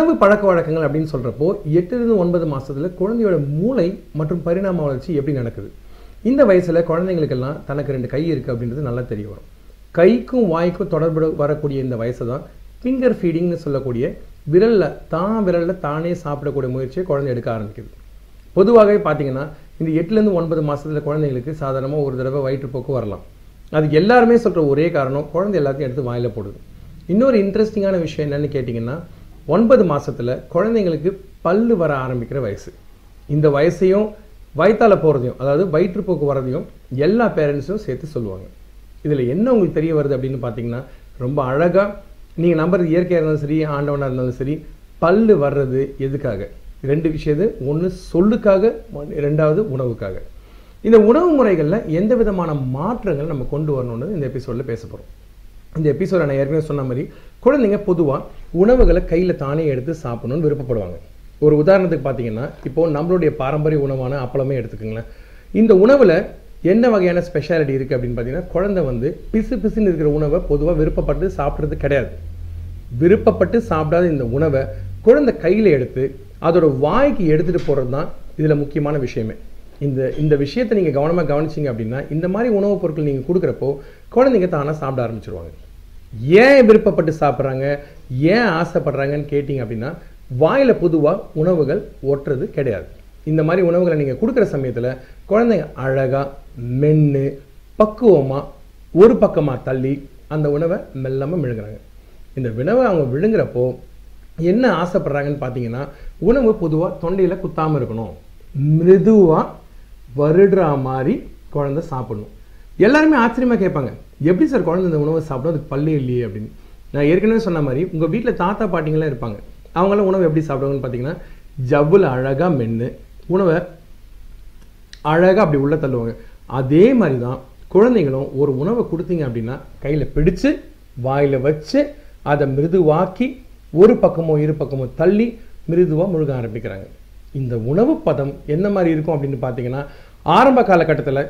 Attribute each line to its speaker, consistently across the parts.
Speaker 1: உணவு பழக்க வழக்கங்கள் அப்படின்னு சொல்கிறப்போ எட்டுலேருந்து ஒன்பது மாசத்துல குழந்தையோட மூளை மற்றும் பரிணாம வளர்ச்சி எப்படி நடக்குது? இந்த வயசில் குழந்தைங்களுக்கெல்லாம் தனக்கு ரெண்டு கை இருக்குது அப்படின்றது நல்லா தெரிய வரும். கைக்கும் வாய்க்கும் தொடர்பு வரக்கூடிய இந்த வயசை தான் ஃபிங்கர் ஃபீடிங்னு சொல்லக்கூடிய விரலில் தான் விரலில் தானே சாப்பிடக்கூடிய முயற்சியை குழந்தை எடுக்க ஆரம்பிக்குது. பொதுவாகவே பார்த்தீங்கன்னா இந்த எட்டுலேருந்து ஒன்பது மாசத்துல குழந்தைங்களுக்கு சாதாரணமாக ஒரு தடவை வயிற்றுப்போக்கு வரலாம். அது எல்லாருமே சொல்கிற ஒரே காரணம் குழந்தை எல்லாத்தையும் எடுத்து வாயில போடுது. இன்னொரு இன்ட்ரெஸ்டிங்கான விஷயம் என்னன்னு கேட்டிங்கன்னா ஒன்பது மாதத்தில் குழந்தைங்களுக்கு பல்லு வர ஆரம்பிக்கிற வயசு. இந்த வயசையும் வயத்தால் போகிறதையும் அதாவது வயிற்றுப்போக்கு வரதையும் எல்லா பேரண்ட்ஸும் சேர்த்து சொல்லுவாங்க. இதில் என்ன உங்களுக்கு தெரிய வருது அப்படின்னு பார்த்தீங்கன்னா ரொம்ப அழகாக நீங்கள் நம்புறது இயற்கையாக இருந்தாலும் சரி ஆண்டவனாக இருந்தாலும் சரி பல்லு வர்றது எதுக்காக? ரெண்டு விஷயத்து ஒன்று சொல்லுக்காக ரெண்டாவது உணவுக்காக. இந்த உணவு முறைகளில் எந்த விதமான மாற்றங்கள் நம்ம கொண்டு வரணும்னு இந்த எபிசோடில் பேச போகிறோம் இந்த எபிசோட நான் ஏற்கனவே சொன்ன மாதிரி குழந்தைங்க பொதுவாக உணவுகளை கையில் தானே எடுத்து சாப்பிடணும்னு விருப்பப்படுவாங்க. ஒரு உதாரணத்துக்கு பார்த்தீங்கன்னா இப்போ நம்மளுடைய பாரம்பரிய உணவான அப்பளமே எடுத்துக்கோங்களேன். இந்த உணவில் என்ன வகையான ஸ்பெஷாலிட்டி இருக்குது அப்படின்னு பார்த்தீங்கன்னா குழந்தை வந்து பிசு பிசுன்னு இருக்கிற உணவை பொதுவாக விருப்பப்பட்டு சாப்பிட்றது கிடையாது. விருப்பப்பட்டு சாப்பிடாத இந்த உணவை குழந்தை கையில் எடுத்து அதோட வாய்க்கு எடுத்துகிட்டு போகிறது தான் இதில் முக்கியமான விஷயமே. இந்த இந்த விஷயத்தை நீங்கள் கவனமாக கவனிச்சிங்க அப்படின்னா இந்த மாதிரி உணவுப் பொருட்கள் நீங்கள் கொடுக்குறப்போ குழந்தைங்க தானாக சாப்பிட ஆரம்பிச்சிருவாங்க. ஏன் விருப்பப்பட்டு சாப்பிட்றாங்க? ஏன் ஆசைப்படுறாங்கன்னு கேட்டிங்க அப்படின்னா வாயில் பொதுவாக உணவுகள் ஒட்டுறது கிடையாது. இந்த மாதிரி உணவுகளை நீங்கள் கொடுக்குற சமயத்தில் குழந்தைங்க அழகாக மென்று பக்குவமாக ஒரு பக்கமாக தள்ளி அந்த உணவை மெல்லாமல் விழுங்குறாங்க இந்த உணவை அவங்க விழுங்குறப்போ என்ன ஆசைப்படுறாங்கன்னு பார்த்தீங்கன்னா உணவு பொதுவாக தொண்டையில் குத்தாமல் இருக்கணும். மிருதுவாக வருடுற மாதிரி குழந்தை சாப்பிடணும். எல்லாருமே ஆச்சரியமாக கேட்பாங்க. எப்படி சார் குழந்தை இந்த உணவை சாப்பிடும்? அதுக்கு பல்லு இல்லையே அப்படின்னு. நான் ஏற்கனவே சொன்ன மாதிரி உங்கள் வீட்டில் தாத்தா பாட்டிங்களாம் இருப்பாங்க. அவங்களாம் உணவு எப்படி சாப்பிடுவாங்கன்னு பார்த்தீங்கன்னா ஜவ்வில் அழகாக மென்று உணவை அழகாக அப்படி உள்ள தள்ளுவாங்க. அதே மாதிரி தான் குழந்தைங்களும் ஒரு உணவை கொடுத்தீங்க அப்படின்னா கையில் பிடிச்சு வாயில் வச்சு அதை மிருதுவாக்கி ஒரு பக்கமோ இரு பக்கமோ தள்ளி மிருதுவாக முழுக ஆரம்பிக்கிறாங்க. இந்த உணவு பதம் என்ன மாதிரி இருக்கும் அப்படின்னு பார்த்தீங்கன்னா ஆரம்ப காலகட்டத்தில்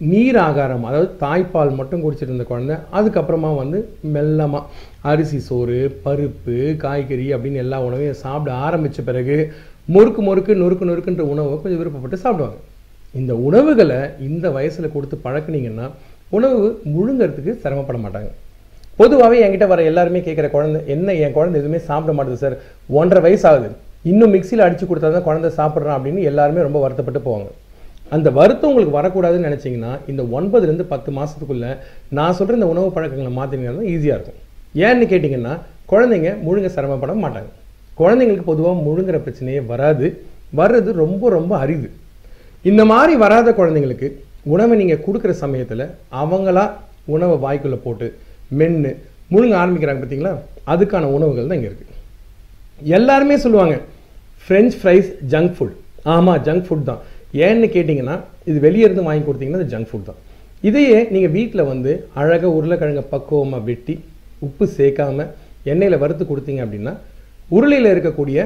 Speaker 1: நீர் ஆகாரம் அதாவது தாய்ப்பால் மட்டும் குடிச்சிட்டு இருந்த குழந்தை அதுக்கப்புறமா வந்து மெல்லமாக அரிசி சோறு பருப்பு காய்கறி அப்படின்னு எல்லா உணவையும் சாப்பிட ஆரம்பித்த பிறகு முறுக்கு முறுக்கு நொறுக்கு நொறுக்குன்ற உணவை கொஞ்சம் விருப்பப்பட்டு சாப்பிடுவாங்க. இந்த உணவுகளை இந்த வயசில் கொடுத்து பழக்கினீங்கன்னா உணவு முழுங்கிறதுக்கு சிரமப்பட மாட்டாங்க. பொதுவாகவே என்கிட்ட வர எல்லாருமே கேட்குற குழந்தை என்ன என் குழந்தை எதுவுமே சாப்பிட மாட்டுது சார்? ஒன்றரை வயசு ஆகுது. இன்னும் மிக்சியில் அடித்து கொடுத்தா தான் குழந்தை சாப்பிட்றான் அப்படின்னு எல்லாருமே ரொம்ப வருத்தப்பட்டு போவாங்க. அந்த வருத்தம் உங்களுக்கு வரக்கூடாதுன்னு நினச்சிங்கன்னா இந்த ஒன்பதுலேருந்து பத்து மாதத்துக்குள்ள நான் சொல்கிற இந்த உணவு பழக்கங்களை மாற்றினீங்கன்னா ஈஸியாக இருக்கும். ஏன்னு கேட்டிங்கன்னா குழந்தைங்க முழுங்க சிரமப்பட மாட்டாங்க. குழந்தைங்களுக்கு பொதுவாக முழுங்குற பிரச்சனையே வராது. வர்றது ரொம்ப ரொம்ப அரிது. இந்த மாதிரி வராத குழந்தைங்களுக்கு உணவை நீங்கள் கொடுக்குற சமயத்தில் அவங்களா உணவை வாய்க்குள்ளே போட்டு மென்று முழுங்க ஆரம்பிக்கிறாங்க பார்த்தீங்களா அதுக்கான உணவுகள் தான் இங்கே இருக்குது எல்லாருமே சொல்லுவாங்க ஃப்ரெஞ்ச் ஃப்ரைஸ் ஜங்க் ஃபுட் ஆமாம் ஜங்க் ஃபுட் தான். ஏன்னு கேட்டிங்கன்னா இது வெளியே இருந்து வாங்கி கொடுத்தீங்கன்னா அது ஜங்க் ஃபுட் தான். இதையே நீங்கள் வீட்டில் வந்து அழகாக உருளைக்கிழங்க பக்குவமாக வெட்டி உப்பு சேர்க்காம எண்ணெயில் வறுத்து கொடுத்தீங்க அப்படின்னா உருளையில் இருக்கக்கூடிய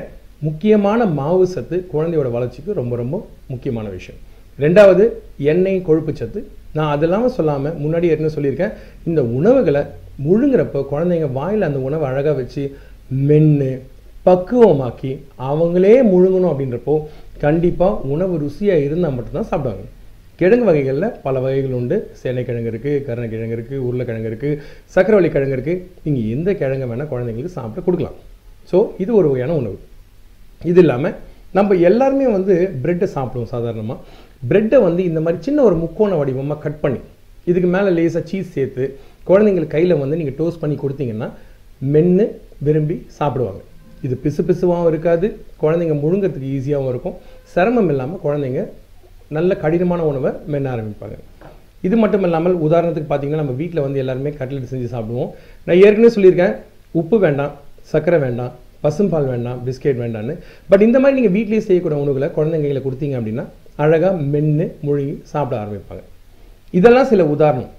Speaker 1: முக்கியமான மாவு சத்து குழந்தையோட வளர்ச்சிக்கு ரொம்ப ரொம்ப முக்கியமான விஷயம். ரெண்டாவது எண்ணெய் கொழுப்பு சத்து. நான் அது இல்லாமல் சொல்லாமல் முன்னாடி ஏற்கனவே சொல்லியிருக்கேன்? இந்த உணவுகளை முழுங்குறப்போ குழந்தைங்க வாயில் அந்த உணவை அழகாக வச்சு மென்று பக்குவமாக்கி அவங்களே முழுங்கணும் அப்படின்றப்போ கண்டிப்பாக உணவு ருசியாக இருந்தால் மட்டும்தான் சாப்பிடுவாங்க. கிழங்கு வகைகளில் பல வகைகள் உண்டு. சேனைக்கிழங்கு இருக்குது கருணக்கிழங்கு இருக்குது உருளைக்கிழங்கு இருக்குது சக்கரவள்ளி கிழங்கு இருக்குது நீங்கள் எந்த கிழங்கு வேணால் குழந்தைங்களுக்கு சாப்பிட கொடுக்கலாம். ஸோ இது ஒரு வகையான உணவு. இது இல்லாமல் நம்ம எல்லாருமே வந்து பிரெட்டை சாப்பிடுவோம் சாதாரணமாக பிரெட்டை வந்து இந்த மாதிரி சின்ன ஒரு முக்கோண வடிவமாக கட் பண்ணி இதுக்கு மேலே லேசாக சீஸ் சேர்த்து குழந்தைங்களுக்கு கையில் வந்து நீங்கள் டோஸ்ட் பண்ணி கொடுத்தீங்கன்னா மென்று விரும்பி சாப்பிடுவாங்க. இது பிசு பிசுவாகவும் இருக்காது குழந்தைங்க முழுங்கிறதுக்கு ஈஸியாகவும் இருக்கும். சிரமம் இல்லாமல் குழந்தைங்க நல்ல கடினமான உணவை மென்ன ஆரம்பிப்பாங்க. இது மட்டும் இல்லாமல் உதாரணத்துக்கு பார்த்தீங்கன்னா நம்ம வீட்டில் வந்து எல்லாருமே கட்லெட் செஞ்சு சாப்பிடுவோம். நான் ஏற்கனவே சொல்லியிருக்கேன் உப்பு வேண்டாம் சர்க்கரை வேண்டாம் பசும்பால் வேண்டாம் பிஸ்கெட் வேண்டான்னு பட் இந்த மாதிரி நீங்கள் வீட்லேயே செய்யக்கூடிய உணவுகளை குழந்தைங்களை கொடுத்தீங்க அப்படின்னா அழகாக மென்று முழுங்கி சாப்பிட ஆரம்பிப்பாங்க. இதெல்லாம் சில உதாரணம்.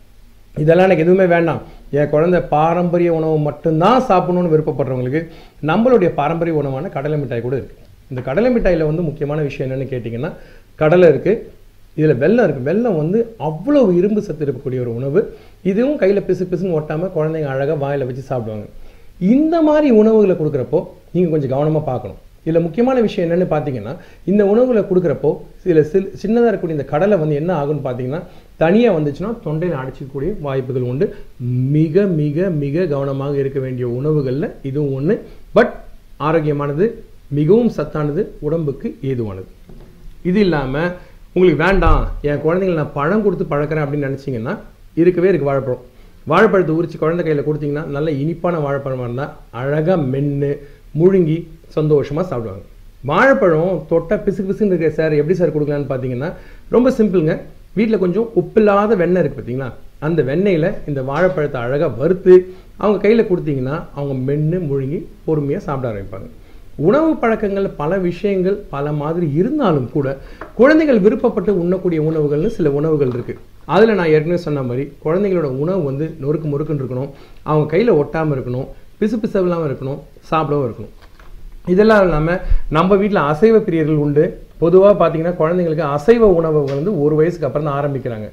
Speaker 1: இதெல்லாம் எனக்கு எதுவுமே வேண்டாம். என் குழந்தை பாரம்பரிய உணவு மட்டும்தான் சாப்பிடணும்னு விருப்பப்படுறவங்களுக்கு நம்மளுடைய பாரம்பரிய உணவான கடலை மிட்டாய் கூட இருக்குது இந்த கடலை மிட்டாயில் வந்து முக்கியமான விஷயம் என்னென்னு கேட்டிங்கன்னா கடலை இருக்குது இதில் வெல்லம் இருக்குது வெல்லம் வந்து அவ்வளோ இரும்பு சத்து இருக்கக்கூடிய ஒரு உணவு. இதுவும் கையில் பிசு பிசுன்னு ஒட்டாமல் குழந்தைங்க அழகாக வாயில் வச்சு சாப்பிடுவாங்க. இந்த மாதிரி உணவுகளை கொடுக்குறப்போ நீங்கள் கொஞ்சம் கவனமாக பார்க்கணும். இதில் முக்கியமான விஷயம் என்னென்னு பார்த்தீங்கன்னா இந்த உணவுகளை கொடுக்குறப்போ சில சில் சின்னதாக இருக்கக்கூடிய இந்த கடலை வந்து என்ன ஆகும்னு பார்த்தீங்கன்னா தனியாக வந்துச்சுன்னா தொண்டையில் அடைச்சிக்கக்கூடிய வாய்ப்புகள் உண்டு. மிக மிக மிக கவனமாக இருக்க வேண்டிய உணவுகளில் இதுவும் ஒன்று பட் ஆரோக்கியமானது மிகவும் சத்தானது உடம்புக்கு ஏதுவானது. இது இல்லாமல் உங்களுக்கு வேண்டாம் என் குழந்தைங்களை நான் பழம் கொடுத்து பழக்கிறேன் அப்படின்னு நினச்சிங்கன்னா இருக்கவே இருக்குது வாழைப்பழம். வாழைப்பழத்தை உரிச்சு குழந்தை கையில் கொடுத்தீங்கன்னா நல்ல இனிப்பான வாழைப்பழமாக இருந்தால் அழகாக மென்று முழுங்கி சந்தோஷமாக சாப்பிடுவாங்க. வாழைப்பழம் தொட்டால் பிசு பிசுன்னு இருக்கிற சார் எப்படி சார் கொடுக்கலான்னு பார்த்தீங்கன்னா ரொம்ப சிம்பிளுங்க. வீட்டில் கொஞ்சம் உப்பில்லாத வெண்ணெய் இருக்குது பார்த்தீங்களா அந்த வெண்ணெயில் இந்த வாழைப்பழத்தை அழகாக வறுத்து அவங்க கையில் கொடுத்தீங்கன்னா அவங்க மென்று முழுங்கி பொறுமையாக சாப்பிட ஆரம்பிப்பாங்க. உணவு பழக்கங்கள் பல விஷயங்கள் பல மாதிரி இருந்தாலும் கூட குழந்தைகள் விருப்பப்பட்டு உண்ணக்கூடிய உணவுகள்னு சில உணவுகள் இருக்குது அதில் நான் ஏற்கனவே சொன்ன மாதிரி குழந்தைங்களோட உணவு வந்து நொறுக்கு முறுக்குன்னு இருக்கணும். அவங்க கையில் ஒட்டாமல் இருக்கணும். பிசு பிசவில்லாமல் இருக்கணும். சாப்பிடவும் இருக்கணும். இதெல்லாம் இல்லாமல் நம்ம வீட்டில் அசைவ பிரியர்கள் உண்டு. பொதுவாக பார்த்தீங்கன்னா குழந்தைங்களுக்கு அசைவ உணவு வந்து ஒரு வயசுக்கு அப்புறம் தான் ஆரம்பிக்கிறாங்க.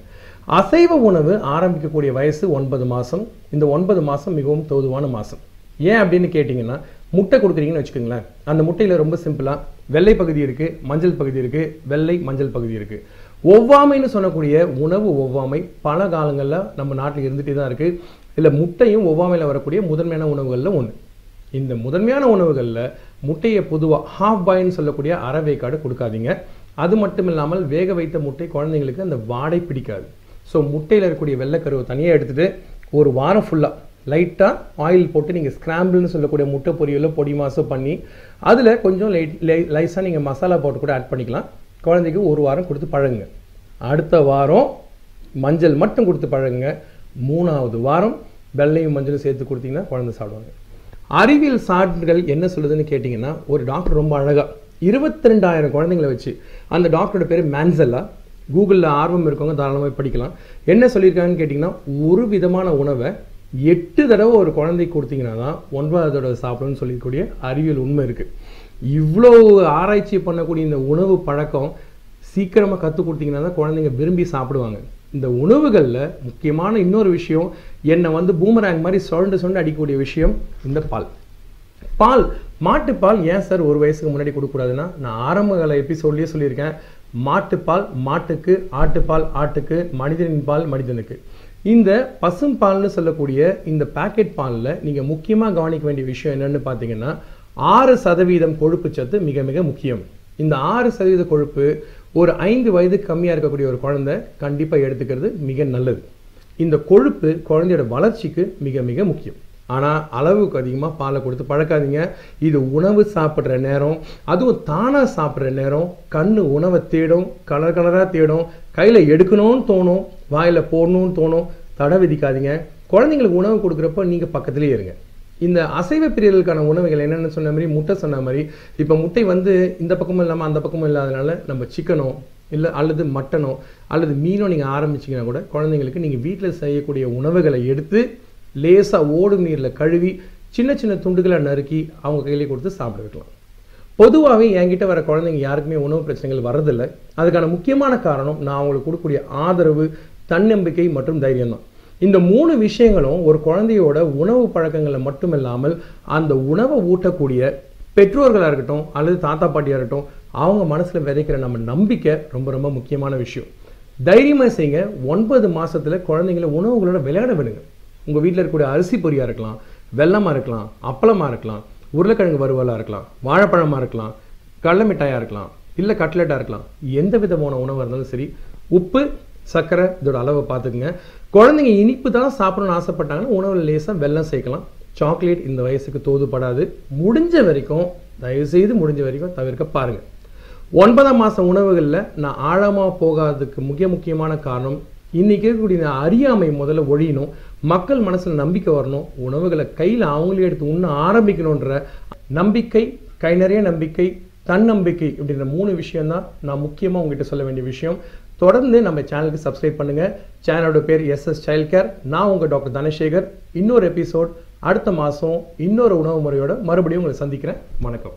Speaker 1: அசைவ உணவு ஆரம்பிக்கக்கூடிய வயசு ஒன்பது மாதம் இந்த ஒன்பது மாதம் மிகவும் தோதுவான மாதம் ஏன் அப்படின்னு கேட்டிங்கன்னா முட்டை கொடுக்குறீங்கன்னு வச்சுக்கோங்களேன். அந்த முட்டையில் ரொம்ப சிம்பிளாக வெள்ளை பகுதி இருக்குது மஞ்சள் பகுதி இருக்குது வெள்ளை மஞ்சள் பகுதி இருக்குது ஒவ்வாமைன்னு சொல்லக்கூடிய உணவு ஒவ்வாமை பல காலங்களில் நம்ம நாட்டில் இருந்துகிட்டே தான் இருக்குது இல்லை முட்டையும் ஒவ்வாமையில் வரக்கூடிய முதன்மையான உணவுகளில் ஒன்று இந்த முதன்மையான உணவுகளில் முட்டையை பொதுவாக ஹாஃப் பாயின்னு சொல்லக்கூடிய அரை வேக்காடு கொடுக்காதீங்க. அது மட்டும் இல்லாமல் வேக வைத்த முட்டை குழந்தைங்களுக்கு அந்த வாடை பிடிக்காது. ஸோ முட்டையில் இருக்கக்கூடிய வெள்ளைக்கருவை தனியாக எடுத்துகிட்டு ஒரு வாரம் ஃபுல்லாக லைட்டாக ஆயில் போட்டு நீங்கள் ஸ்க்ராம்பிள்னு சொல்லக்கூடிய முட்டை பொரியலோ பொடி மாசோ பண்ணி அதில் கொஞ்சம் லைட் லை லைஸாக நீங்கள் மசாலா போட்டு கூட ஆட் பண்ணிக்கலாம். குழந்தைக்கு ஒரு வாரம் கொடுத்து பழகுங்க. அடுத்த வாரம் மஞ்சள் மட்டும் கொடுத்து பழகுங்க. மூணாவது வாரம் வெள்ளையும் மஞ்சளும் சேர்த்து கொடுத்தீங்கன்னா குழந்தை சாப்பிடுவாங்க. அறிவியல் சான்றுகள் என்ன சொல்லுதுன்னு கேட்டிங்கன்னா ஒரு டாக்டர் ரொம்ப அழகாக இருபத்தி ரெண்டாயிரம் குழந்தைங்களை வச்சு அந்த டாக்டரோட பேர் மேன்செல்லா கூகுளில் ஆர்வம் இருக்கவங்க தாராளமாக படிக்கலாம். என்ன சொல்லியிருக்காங்கன்னு கேட்டிங்கன்னா ஒரு விதமான உணவை எட்டு தடவை ஒரு குழந்தைக்கு கொடுத்தீங்கன்னா தான் ஒன்பதாவது தடவை சாப்பிடணும்னு சொல்லக்கூடிய அறிவியல் உண்மை இருக்குது இவ்வளோ ஆராய்ச்சி பண்ணக்கூடிய இந்த உணவு பழக்கம் சீக்கிரமாக கற்றுக் கொடுத்தீங்கன்னா தான் குழந்தைங்க விரும்பி சாப்பிடுவாங்க. இந்த உணவுகளில் முக்கியமான இன்னொரு விஷயம் என்னை வந்து பூமராங் மாதிரி சுரண்டு சுரண்டு அடிக்கக்கூடிய விஷயம் இந்த பால். பால் மாட்டுப்பால் ஏன் சார் ஒரு வயசுக்கு முன்னாடி கொடுக்கக்கூடாதுன்னா நான் ஆரம்ப கால எபிசோட்லேயே சொல்லியிருக்கேன். மாட்டுப்பால் மாட்டுக்கு ஆட்டுப்பால் ஆட்டுக்கு மனிதனின் பால் மனிதனுக்கு. இந்த பசும்பால்னு சொல்லக்கூடிய இந்த பாக்கெட் பாலில் நீங்கள் முக்கியமாக கவனிக்க வேண்டிய விஷயம் என்னன்னு பார்த்தீங்கன்னா ஆறு சதவீதம் கொழுப்பு சத்து மிக மிக முக்கியம். இந்த ஆறு சதவீத கொழுப்பு ஒரு ஐந்து வயது கம்மியாக இருக்கக்கூடிய ஒரு குழந்தை கண்டிப்பாக எடுத்துக்கிறது மிக நல்லது. இந்த கொழுப்பு குழந்தையோட வளர்ச்சிக்கு மிக மிக முக்கியம். ஆனால் அளவுக்கு அதிகமாக பாலை கொடுத்து பழக்காதீங்க. இது உணவு சாப்பிட்ற நேரம் அதுவும் தானாக சாப்பிட்ற நேரம் கண்ணு உணவை தேடும் கலர் கலராக தேடும் கையில் எடுக்கணும்னு தோணும் வாயில் போடணும்னு தோணும் தடை விதிக்காதீங்க. குழந்தைங்களுக்கு உணவு கொடுக்குறப்ப நீங்கள் பக்கத்துலேயே இருங்க. இந்த அசைவ பிரியர்களுக்கான உணவுகள் என்னென்னு சொன்ன மாதிரி முட்டை சொன்ன மாதிரி இப்போ முட்டை வந்து இந்த பக்கமும் இல்லாமல் அந்த பக்கமும் இல்லாதனால நம்ம சிக்கனோ இல்லை அல்லது மட்டனோ அல்லது மீனோ நீங்கள் ஆரம்பிச்சிங்கன்னா கூட குழந்தைங்களுக்கு நீங்கள் வீட்டில் செய்யக்கூடிய உணவுகளை எடுத்து லேசாக ஓடும் நீரில் கழுவி சின்ன சின்ன துண்டுகளை நறுக்கி அவங்க கையிலே கொடுத்து சாப்பிட வைக்கலாம். பொதுவாகவே என்கிட்ட வர குழந்தைங்க யாருக்குமே உணவு பிரச்சனைகள் வர்றதில்லை. அதுக்கான முக்கியமான காரணம் நான் அவங்களுக்கு கொடுக்கக்கூடிய ஆதரவு தன்னம்பிக்கை மற்றும் தைரியம் தான். இந்த மூணு விஷயங்களும் ஒரு குழந்தையோட உணவு பழக்கங்களை மட்டும் இல்லாமல் அந்த உணவை ஊட்டக்கூடிய பெற்றோர்களாக இருக்கட்டும் அல்லது தாத்தா பாட்டியாக இருக்கட்டும் அவங்க மனசில் விதைக்கிற நம்ம நம்பிக்கை ரொம்ப ரொம்ப முக்கியமான விஷயம். தைரியமாக செய்யுங்க. ஒன்பது மாதத்தில் குழந்தைங்களை உணவுகளோட விளையாட விடுங்க. உங்கள் வீட்டில் இருக்கக்கூடிய அரிசி பொரியாக இருக்கலாம் வெள்ளமாக இருக்கலாம் அப்பளமாக இருக்கலாம் உருளைக்கிழங்கு வறுவலாக இருக்கலாம் வாழைப்பழமாக இருக்கலாம் கடல மிட்டாயாக இருக்கலாம் இல்லை கட்லெட்டாக இருக்கலாம் எந்த விதமான உணவாக இருந்தாலும் சரி உப்பு சர்க்கரை இதோட அளவை பார்த்துக்குங்க. குழந்தைங்க இனிப்பு தான் சாப்பிடணும்னு ஆசைப்பட்டாங்கன்னா உணவில் லேசாக வெள்ளம் சேர்க்கலாம். சாக்லேட் இந்த வயசுக்கு தோதுபடாது முடிஞ்ச வரைக்கும் தயவுசெய்து முடிஞ்ச வரைக்கும் தவிர்க்க பாருங்கள் ஒன்பதாம் மாதம் உணவுகளில் நான் ஆழமாக போகாததுக்கு முக்கிய முக்கியமான காரணம் இன்னைக்கு இருக்கக்கூடிய இந்த அறியாமை முதல்ல ஒழியணும். மக்கள் மனசில் நம்பிக்கை வரணும். உணவுகளை கையில் அவங்களே எடுத்து உண்ண ஆரம்பிக்கணுன்ற நம்பிக்கை கை நிறைய நம்பிக்கை தன்னம்பிக்கை அப்படின்ற மூணு விஷயம்தான் நான் முக்கியமாக உங்ககிட்ட சொல்ல வேண்டிய விஷயம். தொடர்ந்து நம்ம சேனலுக்கு சப்ஸ்கிரைப் பண்ணுங்கள் சேனலோட பேர் எஸ்எஸ் சைல்ட் கேர் நான் உங்கள் டாக்டர் தனசேகர். இன்னொரு எபிசோட் அடுத்த மாதம் இன்னொரு உணவு முறையோட மறுபடியும் உங்களை சந்திக்கிறேன். வணக்கம்.